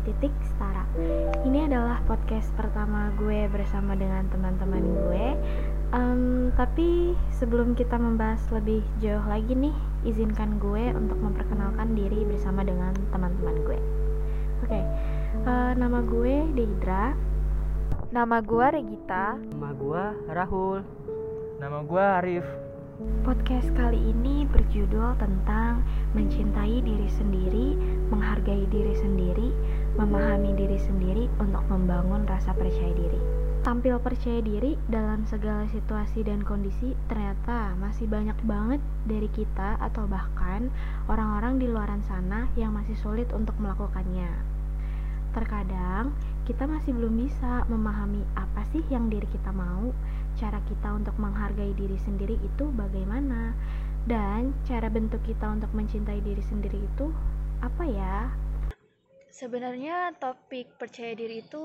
di titik setara. Ini adalah podcast pertama gue bersama dengan teman-teman gue. Um, tapi sebelum kita membahas lebih jauh lagi nih, izinkan gue untuk memperkenalkan diri bersama dengan teman-teman gue. Oke, okay. uh, nama gue Deidra. Nama gue Regita. Nama gue Rahul. Nama gue Arif. Podcast kali ini berjudul tentang mencintai diri sendiri, menghargai diri sendiri, memahami diri sendiri untuk membangun rasa percaya diri. Tampil percaya diri dalam segala situasi dan kondisi ternyata masih banyak banget dari kita atau bahkan orang-orang di luaran sana yang masih sulit untuk melakukannya. Terkadang kita masih belum bisa memahami apa sih yang diri kita mau, cara kita untuk menghargai diri sendiri itu bagaimana, dan cara bentuk kita untuk mencintai diri sendiri itu apa ya? Sebenarnya topik percaya diri itu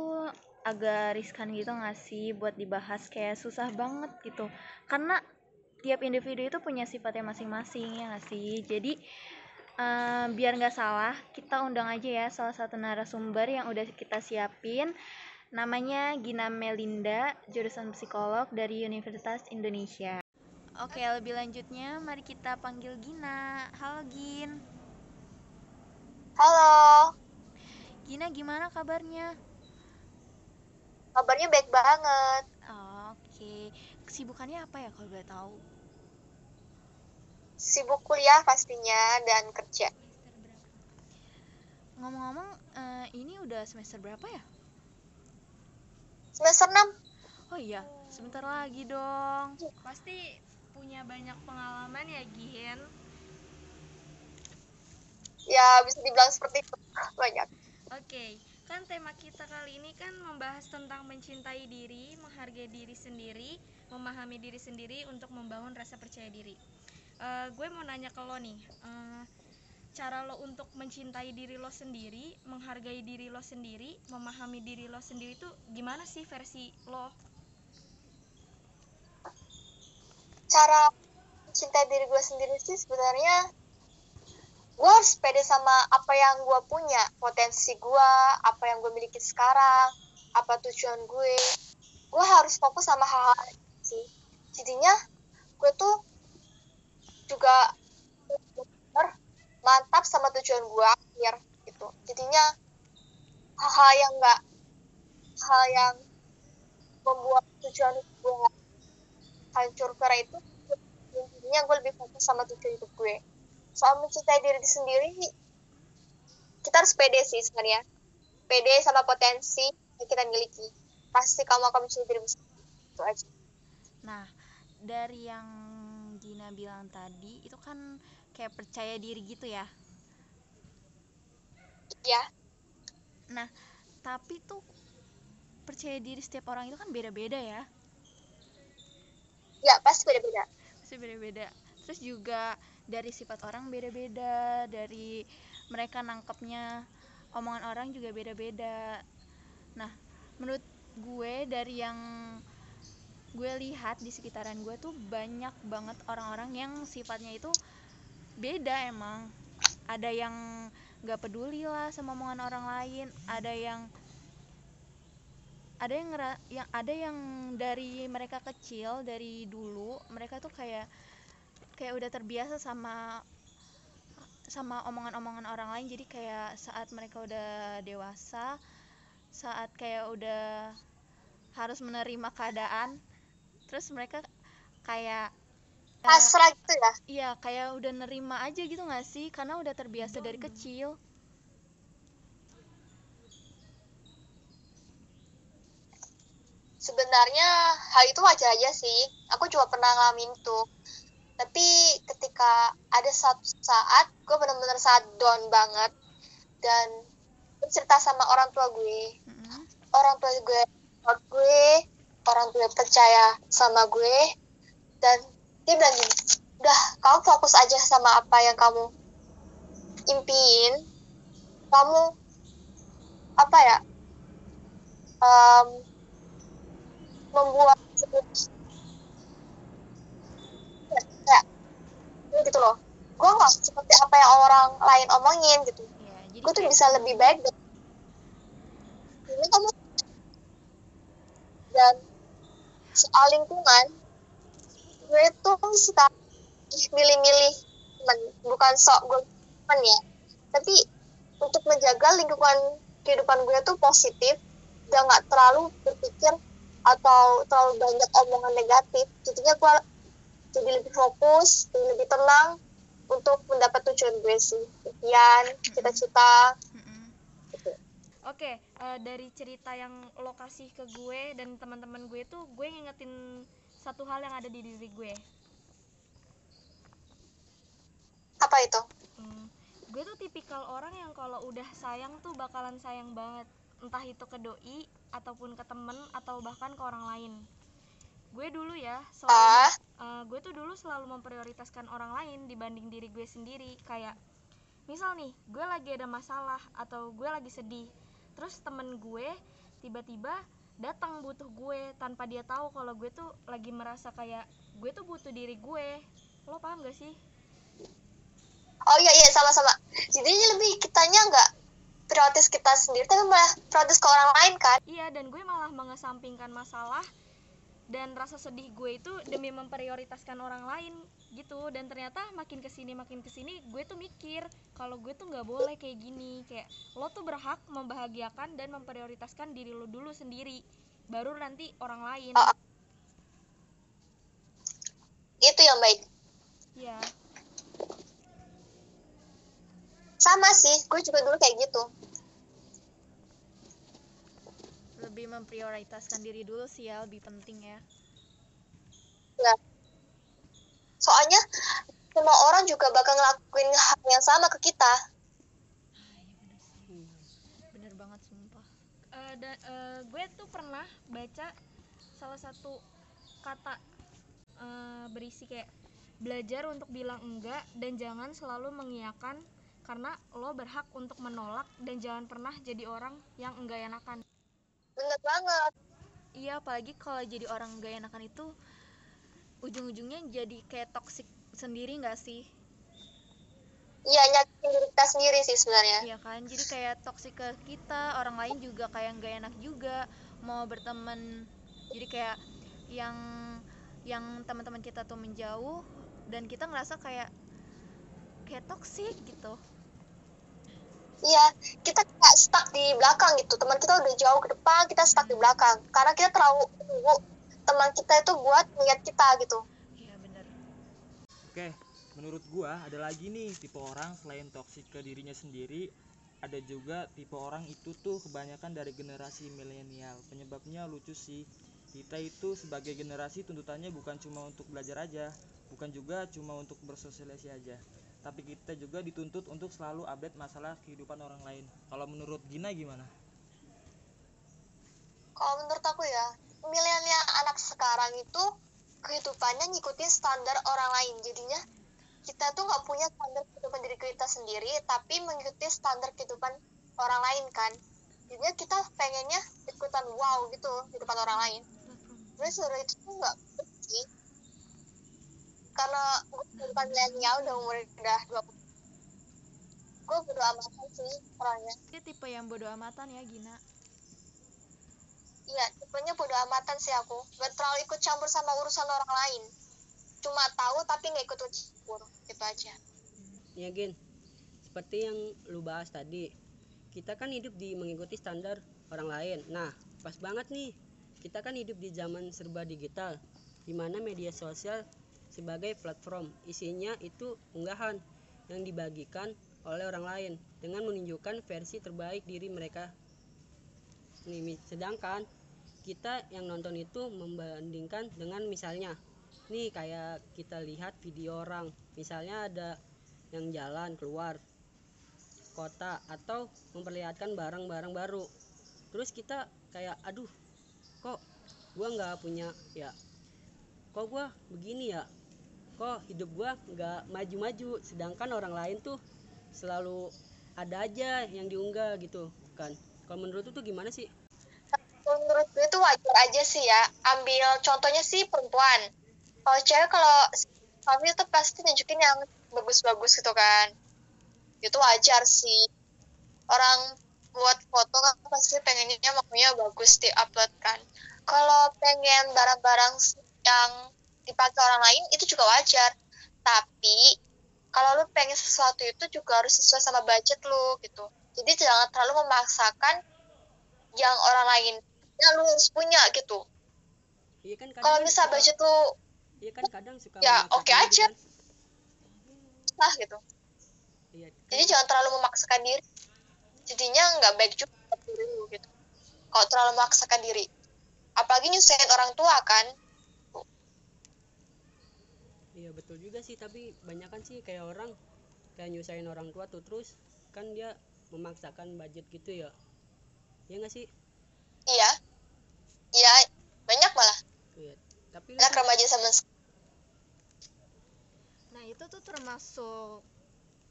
agak riskan gitu gak sih buat dibahas? Kayak susah banget gitu. Karena tiap individu itu punya sifatnya masing-masing ya gak sih? Jadi uh, biar nggak salah kita undang aja ya salah satu narasumber yang udah kita siapin. Namanya Gina Melinda jurusan psikolog dari Universitas Indonesia. Oke lebih lanjutnya mari kita panggil Gina. Halo Gin. Halo Gina gimana kabarnya kabarnya baik banget oke kesibukannya apa ya kalau boleh tahu sibuk kuliah pastinya dan kerja. Ngomong-ngomong, uh, ini udah semester berapa ya? Semester 6. Oh iya, sebentar lagi dong. Pasti punya banyak pengalaman ya, Gin? Ya, bisa dibilang seperti itu. Banyak. Oke, kan tema kita kali ini kan membahas tentang mencintai diri, menghargai diri sendiri, memahami diri sendiri untuk membangun rasa percaya diri. Uh, gue mau nanya ke lo nih uh, cara lo untuk mencintai diri lo sendiri menghargai diri lo sendiri memahami diri lo sendiri itu gimana sih versi lo? Cara mencintai diri gue sendiri sih sebenarnya gue harus pede sama apa yang gue punya potensi gue apa yang gue miliki sekarang apa tujuan gue. Gue harus fokus sama hal-hal sih. Jadinya gue tuh juga mantap sama tujuan gue akhir gitu. Jadinya hal-hal yang enggak hal yang membuat tujuan gue hancur karena itu intinya gue lebih fokus sama tujuan hidup gue soal mencintai diri sendiri kita harus pede sih sebenarnya. Pede sama potensi yang kita miliki. Pasti kamu akan mencintai diri sendiri. Itu aja. Nah dari yang Gina bilang tadi itu kan kayak percaya diri gitu ya? Ya nah tapi tuh percaya diri setiap orang itu kan beda-beda ya? Ya pasti beda-beda. Pasti beda-beda. Terus juga dari sifat orang beda-beda dari mereka nangkepnya omongan orang juga beda-beda. Nah menurut gue dari yang gue lihat di sekitaran gue tuh banyak banget orang-orang yang sifatnya itu beda emang. Ada yang gak peduli lah sama omongan orang lain ada yang ada yang yang ada yang dari mereka kecil dari dulu mereka tuh kayak kayak udah terbiasa sama sama omongan-omongan orang lain. Jadi kayak saat mereka udah dewasa saat kayak udah harus menerima keadaan terus mereka kayak pasrah gitu ya? Iya kayak udah nerima aja gitu gak sih? Karena udah terbiasa dari kecil. Sebenarnya hal itu wajar aja sih. Aku juga pernah ngalamin tuh tapi ketika ada satu saat gue benar-benar saat down banget. Dan cerita sama orang tua gue. Mm -hmm. orang tua gue gue orang tua percaya sama gue. Dan dia bilang gini udah kamu fokus aja sama apa yang kamu impiin. Kamu apa ya um, membuat gitu loh. Gue nggak seperti apa yang orang lain omongin gitu. Ya, gue tuh bisa lebih baik dan ini kamu dan soal lingkungan gue tuh suka milih-milih teman bukan sok gue teman ya. Tapi untuk menjaga lingkungan kehidupan gue tuh positif dan nggak terlalu berpikir atau terlalu banyak omongan negatif. Jadinya gue jadi lebih fokus jadi lebih tenang untuk mendapat tujuan gue sih. Impian cita-cita. Gitu. Oke, eh, dari cerita yang lo kasih ke gue dan teman-teman gue tuh gue ngingetin satu hal yang ada di diri gue. apa itu? Hmm, gue tuh tipikal orang yang kalau udah sayang tuh bakalan sayang banget, entah itu ke doi ataupun ke temen atau bahkan ke orang lain. Gue dulu ya selalu ah? eh, gue tuh dulu selalu memprioritaskan orang lain dibanding diri gue sendiri. Kayak misal nih gue lagi ada masalah atau gue lagi sedih terus temen gue tiba-tiba datang butuh gue tanpa dia tahu kalau gue tuh lagi merasa kayak gue tuh butuh diri gue. Lo paham gak sih? Oh iya iya sama-sama. Jadinya lebih kitanya nggak prioritas kita sendiri tapi malah prioritas ke orang lain kan? Iya dan gue malah mengesampingkan masalah dan rasa sedih gue itu demi memprioritaskan orang lain gitu. Dan ternyata makin ke sini makin ke sini gue tuh mikir kalau gue tuh nggak boleh kayak gini. Kayak lo tuh berhak membahagiakan dan memprioritaskan diri lo dulu sendiri baru nanti orang lain. Ah. itu yang baik. Ya sama sih gue juga dulu kayak gitu lebih memprioritaskan diri dulu sih ya lebih penting ya. Ya soalnya semua orang juga bakal ngelakuin hal yang sama ke kita. Bener banget sumpah. Eh, da- eh, gue tuh pernah baca salah satu kata eh, berisi kayak belajar untuk bilang enggak dan jangan selalu mengiyakan karena lo berhak untuk menolak dan jangan pernah jadi orang yang enggak enakan banget iya apalagi kalau jadi orang gak enakan itu ujung-ujungnya jadi kayak toxic sendiri nggak sih iya nyakitin diri kita sendiri sih sebenarnya Iya kan, jadi kayak toksik ke kita, orang lain juga kayak nggak enak juga mau berteman. Jadi kayak yang yang teman-teman kita tuh menjauh dan kita ngerasa kayak kayak toksik gitu. Iya kita kayak stuck di belakang gitu teman kita udah jauh ke depan kita stuck di belakang karena kita terlalu nunggu teman kita itu buat niat kita gitu Iya bener. Oke, menurut gua ada lagi nih tipe orang selain toksik ke dirinya sendiri, ada juga tipe orang itu tuh kebanyakan dari generasi milenial. Penyebabnya lucu sih. Kita itu sebagai generasi tuntutannya bukan cuma untuk belajar aja, bukan juga cuma untuk bersosialisasi aja. Tapi kita juga dituntut untuk selalu update masalah kehidupan orang lain. Kalau menurut Gina gimana? kalau menurut aku ya milenial anak sekarang itu kehidupannya ngikutin standar orang lain jadinya kita tuh nggak punya standar kehidupan diri kita sendiri tapi mengikuti standar kehidupan orang lain kan jadinya kita pengennya ikutan wow gitu kehidupan orang lain sebenarnya itu nggak gue bukan milenial udah umur udah 20 gue bodo amatan sih orangnya Dia tipe yang bodoh amatan ya Gina. Iya, tipenya bodo amatan sih aku. Gak terlalu ikut campur sama urusan orang lain. Cuma tahu tapi nggak ikut campur. Gitu aja. Ya Gin, seperti yang lu bahas tadi, kita kan hidup di mengikuti standar orang lain. Nah, pas banget nih, kita kan hidup di zaman serba digital, di mana media sosial sebagai platform. Isinya itu unggahan yang dibagikan oleh orang lain dengan menunjukkan versi terbaik diri mereka. Nih, sedangkan kita yang nonton itu membandingkan dengan misalnya nih kayak kita lihat video orang. Misalnya ada yang jalan keluar kota atau memperlihatkan barang-barang baru. Terus kita kayak aduh kok gua nggak punya ya kok gua begini ya kok hidup gua nggak maju-maju sedangkan orang lain tuh selalu ada aja yang diunggah gitu kan kalau menurut tuh gimana sih Menurut gue itu wajar aja sih ya. Ambil contohnya sih perempuan. Kalau cewek kalau suami itu pasti nunjukin yang bagus-bagus gitu kan. Itu wajar sih. Orang buat foto kan pasti pengennya makanya bagus di upload kan. kalau pengen barang-barang yang dipakai orang lain itu juga wajar. Tapi kalau lu pengen sesuatu itu juga harus sesuai sama budget lu gitu. Jadi jangan terlalu memaksakan yang orang lain ya lu harus punya gitu. Iya kan kalau kan misal suka- budget lu iya kan kadang suka Ya, oke aja. kan. lah gitu. Iya jadi jangan terlalu memaksakan diri. Jadinya nggak baik juga buat diri lu gitu. Kalau terlalu memaksakan diri. Apalagi nyusahin orang tua kan Iya betul juga sih. Tapi banyak kan sih kayak orang kayak nyusahin orang tua tuh. Terus kan dia memaksakan budget gitu ya. Ya nggak sih? Iya. Iya banyak malah. Iya. Tapi anak kan- remaja sama Nah, itu tuh termasuk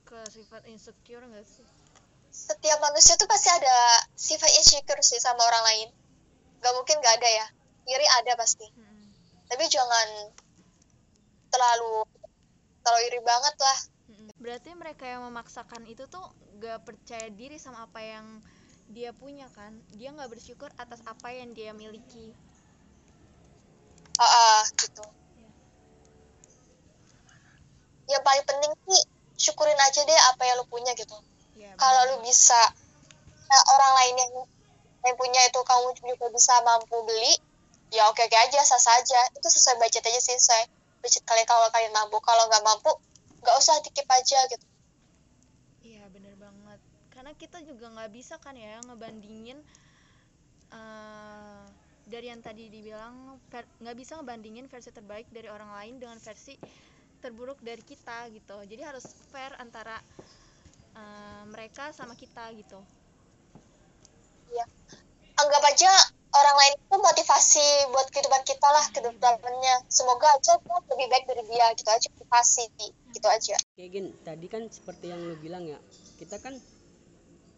ke sifat insecure nggak sih? setiap manusia tuh pasti ada sifat insecure sih sama orang lain. Nggak mungkin nggak ada ya. Iri ada pasti. Mm-mm. tapi jangan terlalu terlalu iri banget lah. Berarti mereka yang memaksakan itu tuh gak percaya diri sama apa yang dia punya kan? Dia nggak bersyukur atas apa yang dia miliki. Ah, ah, gitu. Yang paling penting sih syukurin aja deh apa yang lu punya gitu. Ya, kalau lu bisa nah, orang lain yang yang punya itu kamu juga bisa mampu beli ya oke oke aja sah sah aja. Itu sesuai budget aja sih sesuai budget kalian kalau kalian mampu kalau nggak mampu nggak usah dikip aja gitu. Iya bener banget. Karena kita juga nggak bisa kan ya ngebandingin eh, Dari yang tadi dibilang nggak bisa ngebandingin versi terbaik dari orang lain dengan versi terburuk dari kita gitu. Jadi harus fair antara eh, mereka sama kita gitu. Anggap aja orang lain itu motivasi buat kehidupan kita lah ke depannya semoga aja kita lebih baik dari dia gitu aja motivasi gitu aja. Kayak gini tadi kan seperti yang lu bilang ya kita kan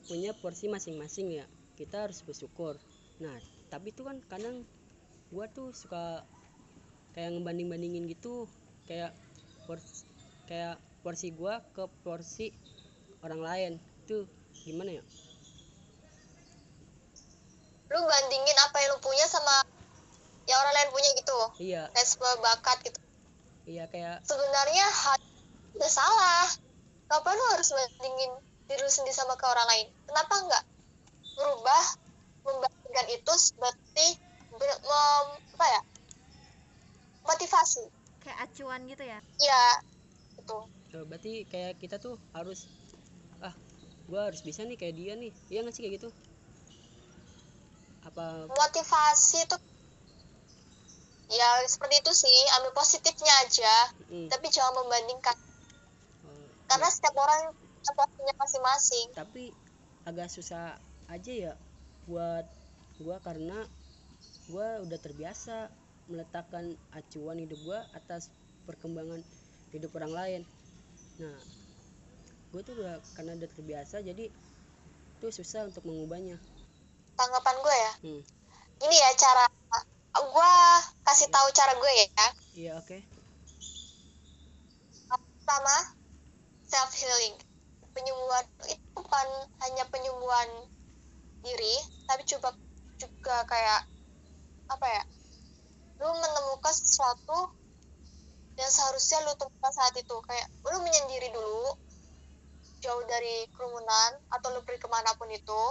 punya porsi masing-masing ya. Kita harus bersyukur. Nah tapi itu kan kadang gua tuh suka kayak ngebanding bandingin gitu kayak porsi kayak porsi gua ke porsi orang lain. Itu gimana ya lu bandingin apa yang lu punya sama yang orang lain punya gitu. Iya. Kayak sebuah bakat gitu. Iya kayak sebenarnya hal udah salah. Kenapa lu harus bandingin diri lu sendiri sama ke orang lain? Kenapa enggak berubah membandingkan itu seperti ber- mem- apa ya? Motivasi. Kayak acuan gitu ya? Ya itu berarti kayak kita tuh harus ah gua harus bisa nih kayak dia nih. Iya nggak sih kayak gitu apa? Motivasi itu ya seperti itu sih ambil positifnya aja. Mm, tapi jangan membandingkan. Eh, karena setiap orang punya porsinya masing-masing. Tapi agak susah aja ya buat gua karena gua udah terbiasa meletakkan acuan hidup gua atas perkembangan hidup orang lain. Nah gue tuh udah karena udah terbiasa jadi tuh susah untuk mengubahnya tanggapan gue ya. Hmm. ini ya cara gue kasih tahu cara gue ya. Iya oke. Pertama self healing penyembuhan itu bukan hanya penyembuhan diri tapi coba juga kayak apa ya lu menemukan sesuatu yang seharusnya lu temukan saat itu. Kayak lu menyendiri dulu jauh dari kerumunan atau lu pergi ke mana pun itu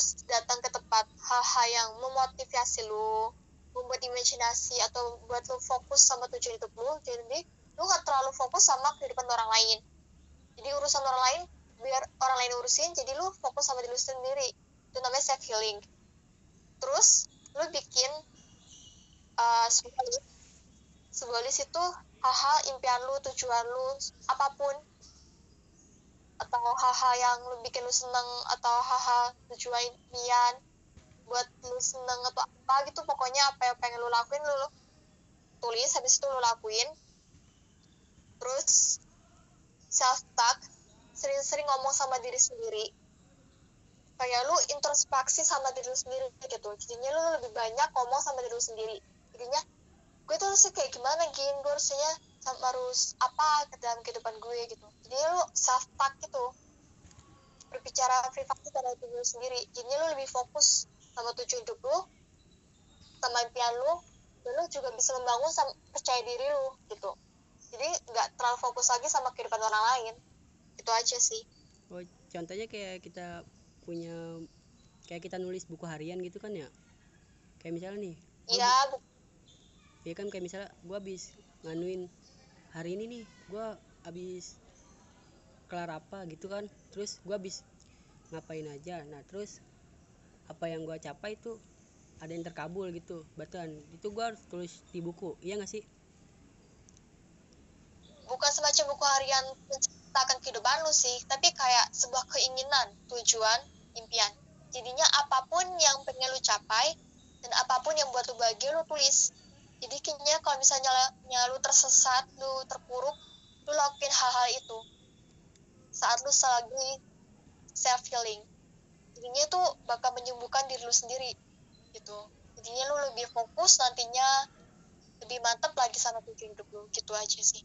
terus datang ke tempat hal-hal yang memotivasi lu membuat imajinasi atau buat lu fokus sama tujuan hidup lu jadi lu gak terlalu fokus sama kehidupan orang lain. Jadi urusan orang lain biar orang lain urusin jadi lu fokus sama diri lu sendiri. Itu namanya self healing. Terus lu bikin uh, sebuah list. Sebuah list itu hal-hal impian lu tujuan lu apa pun atau hal-hal yang lu bikin lu seneng atau hal-hal tujuan impian buat lu seneng atau apa gitu pokoknya apa yang pengen lu lakuin lu, tulis habis itu lu lakuin. Terus self talk sering-sering ngomong sama diri sendiri. Kayak lu introspeksi sama diri lu sendiri gitu. Jadinya lu lebih banyak ngomong sama diri lu sendiri. Jadinya gue tuh harusnya kayak gimana gin? Gue harusnya sama harus apa ke dalam kehidupan gue gitu. Jadi lu self talk gitu. Berbicara privasi pada diri lu sendiri. Jadinya lu lebih fokus sama tujuan hidup lu sama impian lu dan lu juga bisa membangun sama percaya diri lu gitu. Jadi nggak terlalu fokus lagi sama kehidupan orang lain. Itu aja sih. Oh contohnya kayak kita punya kayak kita nulis buku harian gitu kan ya? Kayak misalnya nih iya bu- ya kan kayak misalnya gua habis nganuin hari ini nih gua habis kelar apa gitu kan. Terus gua habis ngapain aja. Nah terus apa yang gua capai itu ada yang terkabul gitu. Bahkan itu gua harus tulis di buku. Iya gak sih? Bukan semacam buku harian menceritakan kehidupan lu sih tapi kayak sebuah keinginan tujuan impian. Jadinya apa pun yang pengen lu capai dan apa pun yang buat lu bahagia lu tulis jadi kayaknya kalau misalnya nya lu tersesat lu terpuruk lu lakuin hal-hal itu. Saat lu lagi self healing jadinya itu bakal menyembuhkan diri lu sendiri gitu. Jadinya lu lebih fokus nantinya lebih mantap lagi sama tujuan hidup lu gitu aja sih.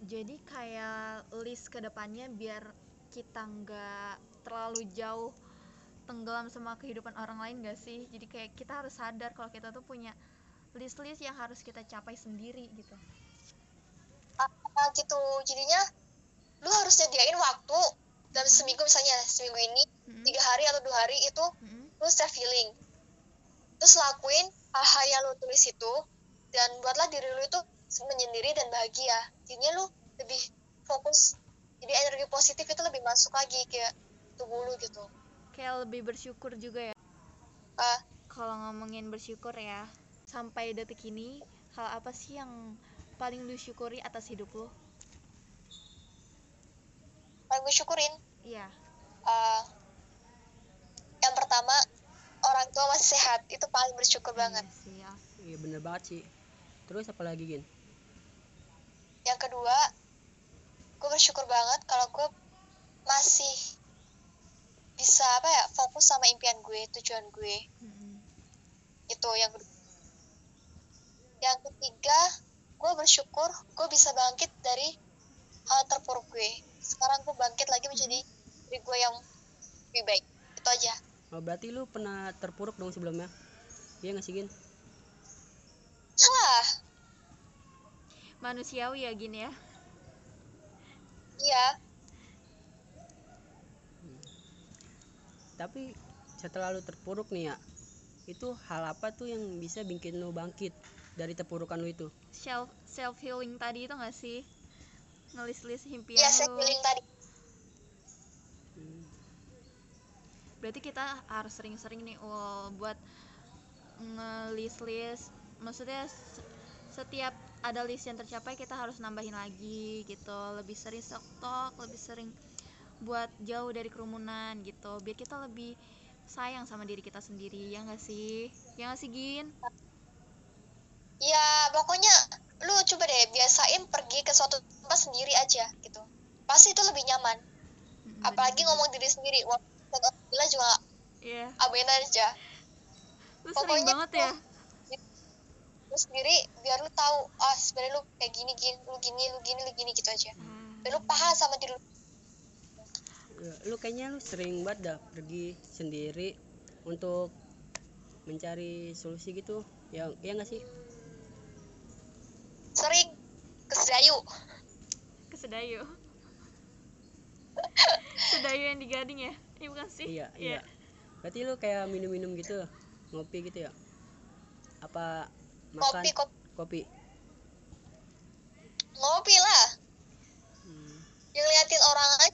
Jadi kayak list ke depannya biar kita nggak terlalu jauh tenggelam sama kehidupan orang lain gak sih? Jadi kayak kita harus sadar kalau kita tuh punya list-list yang harus kita capai sendiri gitu. Ah, gitu. Jadinya lu harus nyediain waktu dalam seminggu misalnya seminggu ini Mm-mm. tiga hari atau dua hari itu Mm-mm. lu self healing. Terus lakuin hal-hal yang lu tulis itu dan buatlah diri lu itu menyendiri dan bahagia. Jadinya lu lebih fokus jadi energi positif itu lebih masuk lagi ke tubuh lu gitu. Kayak lebih bersyukur juga ya? Ah. Kalau ngomongin bersyukur ya sampai detik ini hal apa sih yang paling lu syukuri atas hidup lu? Paling gue syukurin? Iya. Ah, yang pertama orang tua masih sehat. Itu paling bersyukur banget. Iya sih, ya. iya bener banget sih. Terus apa lagi gin? Yang kedua gue bersyukur banget kalau gue masih bisa apa ya fokus sama impian gue tujuan gue. Mm-mm. itu yang kedua yang ketiga gue bersyukur gue bisa bangkit dari hal terpuruk gue. Sekarang gue bangkit lagi menjadi diri gue yang lebih baik. Itu aja. Oh, berarti lu pernah terpuruk dong sebelumnya? Iya gak sih gin? Salah manusiawi ya gini ya? Iya. Tapi setelah lu terpuruk nih ya itu hal apa tuh yang bisa bikin lu bangkit dari terpurukan lu itu? Self self healing tadi itu gak sih? Ngelis list impian saya lu. feeling tadi. Hmm, berarti kita harus sering-sering nih Ul, buat ngelis-list maksudnya se- setiap ada list yang tercapai kita harus nambahin lagi gitu. Lebih sering stok lebih sering buat jauh dari kerumunan gitu. Biar kita lebih sayang sama diri kita sendiri ya nggak sih? Ya nggak sih Gin ya pokoknya lu coba deh biasain pergi ke suatu tempat sendiri aja gitu. Pasti itu lebih nyaman. Apalagi ngomong diri sendiri wah gila juga Iya. abain aja. Lu sering Pokoknya banget ya. lu sendiri biar lu tahu ah sebenarnya lu kayak gini gini lu gini lu gini lu gini gitu aja. Ah. biar lu paham sama diri lu. Ya, lu kayaknya lu sering banget dah pergi sendiri untuk mencari solusi gitu. Ya ya gak sih sering ke Sedayu ke Sedayu. Sedayu yang di Gading ya? Iya bukan sih? Iya iya. berarti lu kayak minum-minum gitu ngopi gitu ya? Apa makan? Kopi kopi kopi. Ngopi lah. Hmm, yang liatin orang aja.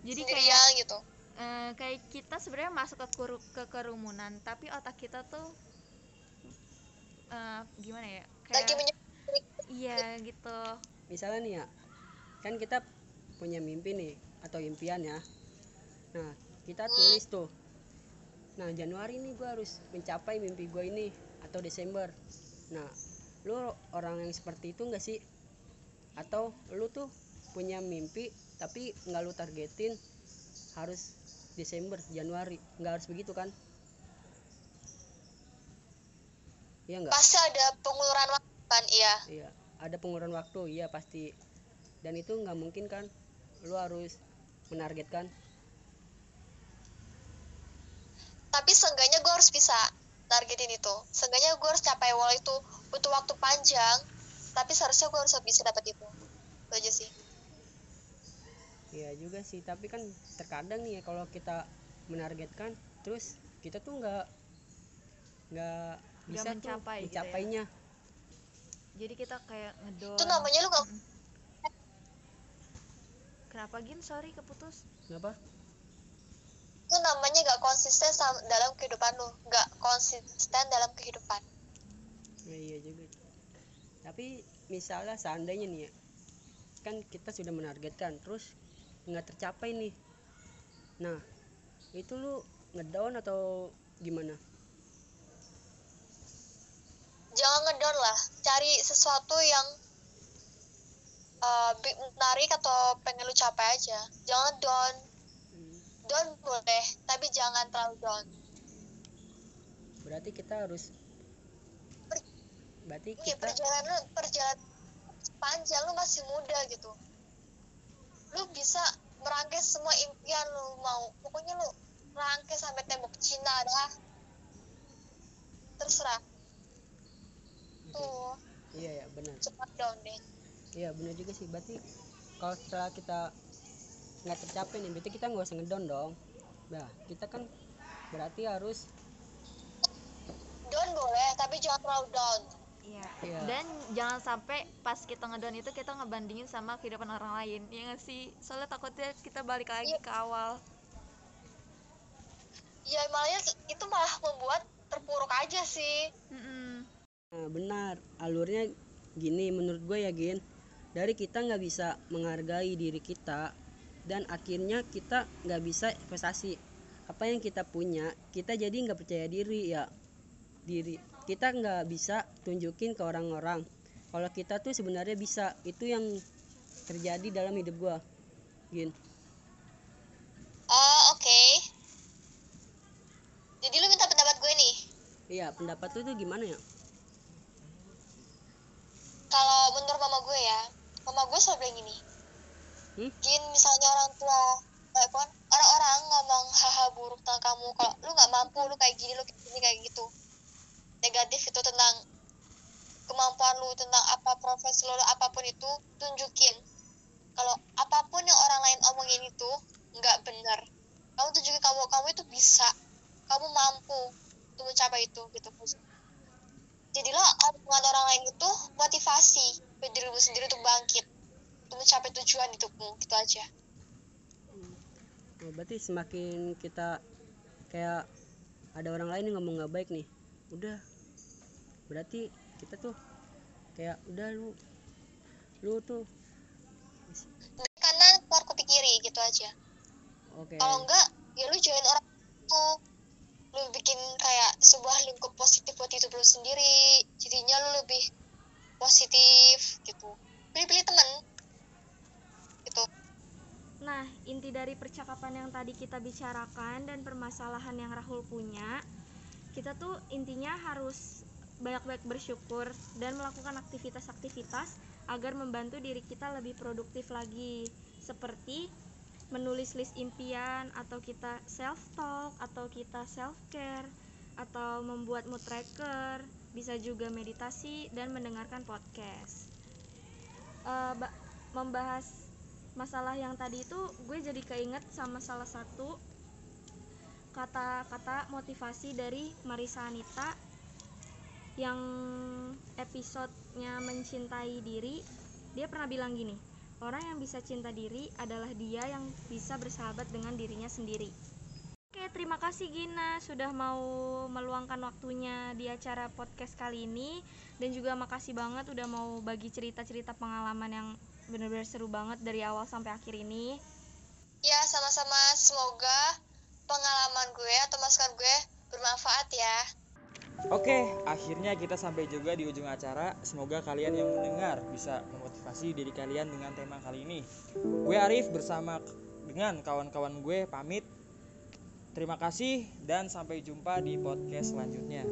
Jadi kayak sendirian gitu. eh, kayak kita sebenarnya masuk ke kuru- ke kerumunan tapi otak kita tuh eh, gimana ya? Lagi kayak iya gitu misalnya nih ya kan kita punya mimpi nih atau impian ya. Nah kita tulis tuh. Nah Januari ini gue harus mencapai mimpi gue ini atau Desember. Nah lu orang yang seperti itu enggak sih? Atau lu tuh punya mimpi tapi nggak lu targetin harus Desember Januari. Nggak harus begitu kan? Iya enggak pasti ada penguluran waktu kan? Iya. Iya, ada pengurangan waktu, iya pasti. Dan itu nggak mungkin kan, lu harus menargetkan. tapi seenggaknya gue harus bisa targetin itu seenggaknya gue harus capai wall itu butuh waktu panjang tapi seharusnya gue harus bisa dapat itu itu aja sih Iya juga sih, tapi kan terkadang nih ya kalau kita menargetkan terus kita tuh nggak nggak bisa tuh mencapai gitu ya. Jadi kita kayak ngedon itu namanya lu nggak kenapa gin sorry keputus Kenapa? itu namanya gak konsisten dalam kehidupan lu nggak konsisten dalam kehidupan Ya, iya juga. Tapi misalnya seandainya nih ya, kan kita sudah menargetkan terus nggak tercapai nih. Nah, itu lu ngedown atau gimana? Jangan ngedown lah. Cari sesuatu yang uh, menarik atau pengen lu capai aja. Jangan down. Hmm, down boleh tapi jangan terlalu down. Berarti kita harus berarti Iya kita perjalanan lu perjalanan panjang lu masih muda gitu. Lu bisa merangkai semua impian lu mau. Pokoknya lu rangkai sampai tembok Cina dah. Terserah tuh iya ya benar. cepat down deh Iya benar juga sih. Berarti kalau setelah kita nggak tercapai nih, berarti kita nggak usah ngedown dong. Nah, kita kan berarti harus down boleh tapi jangan terlalu down Iya. Iya. Dan jangan sampai pas kita ngedon itu kita ngebandingin sama kehidupan orang lain. Ya nggak sih? Soalnya takutnya kita balik lagi Iya. ke awal. ya malah itu malah membuat terpuruk aja sih Mm-mm. Nah, benar. Alurnya gini menurut gue ya, Gin. Dari kita nggak bisa menghargai diri kita dan akhirnya kita nggak bisa investasi. Apa yang kita punya kita jadi nggak percaya diri ya. Diri kita nggak bisa tunjukin ke orang-orang kalau kita tuh sebenarnya bisa. Itu yang terjadi dalam hidup gua Gin. Oh oke. Jadi lu minta pendapat gue nih? Iya pendapat lu tuh gimana ya kalau menurut mama gue ya mama gue selalu bilang gini. Hmm? Gin misalnya orang tua kan, orang-orang ngomong hal-hal buruk tentang kamu kalau lu nggak mampu lu kayak gini lu kayak gini kayak gitu. Negatif itu tentang kemampuan lu tentang apa profesi lu apa pun itu tunjukin. Kalau apa pun yang orang lain omongin itu nggak benar. Kamu tunjukin kamu kamu itu bisa. Kamu mampu untuk mencapai itu gitu jadilah omongan orang lain itu motivasi buat dirimu sendiri untuk bangkit. Untuk mencapai tujuan hidupmu gitu aja. Oh, berarti semakin kita kayak ada orang lain yang ngomong nggak baik nih udah. Berarti kita tuh kayak udah lu lu tuh. Dari kanan keluar kopi kiri gitu aja. Oke. Kalau enggak ya lu join orang itu lu bikin kayak sebuah lingkup positif buat hidup lu sendiri. Jadinya lu lebih positif gitu. Pilih-pilih temen. Gitu. Nah, inti dari percakapan yang tadi kita bicarakan dan permasalahan yang Rahul punya, kita tuh intinya harus banyak-banyak bersyukur dan melakukan aktivitas-aktivitas agar membantu diri kita lebih produktif lagi. Seperti menulis list impian atau kita self talk atau kita self care atau membuat mood tracker, bisa juga meditasi dan mendengarkan podcast. Ba- membahas masalah yang tadi itu gue jadi keinget sama salah satu kata-kata motivasi dari Marisa Anita yang episodenya mencintai diri dia pernah bilang gini orang yang bisa cinta diri adalah dia yang bisa bersahabat dengan dirinya sendiri Oke, terima kasih Gina sudah mau meluangkan waktunya di acara podcast kali ini dan juga makasih banget udah mau bagi cerita-cerita pengalaman yang bener-bener seru banget dari awal sampai akhir ini. ya sama-sama semoga pengalaman gue atau masukan gue bermanfaat ya Oke, akhirnya kita sampai juga di ujung acara. Semoga kalian yang mendengar bisa memotivasi diri kalian dengan tema kali ini. Gue Arif bersama dengan kawan-kawan gue pamit. Terima kasih dan sampai jumpa di podcast selanjutnya.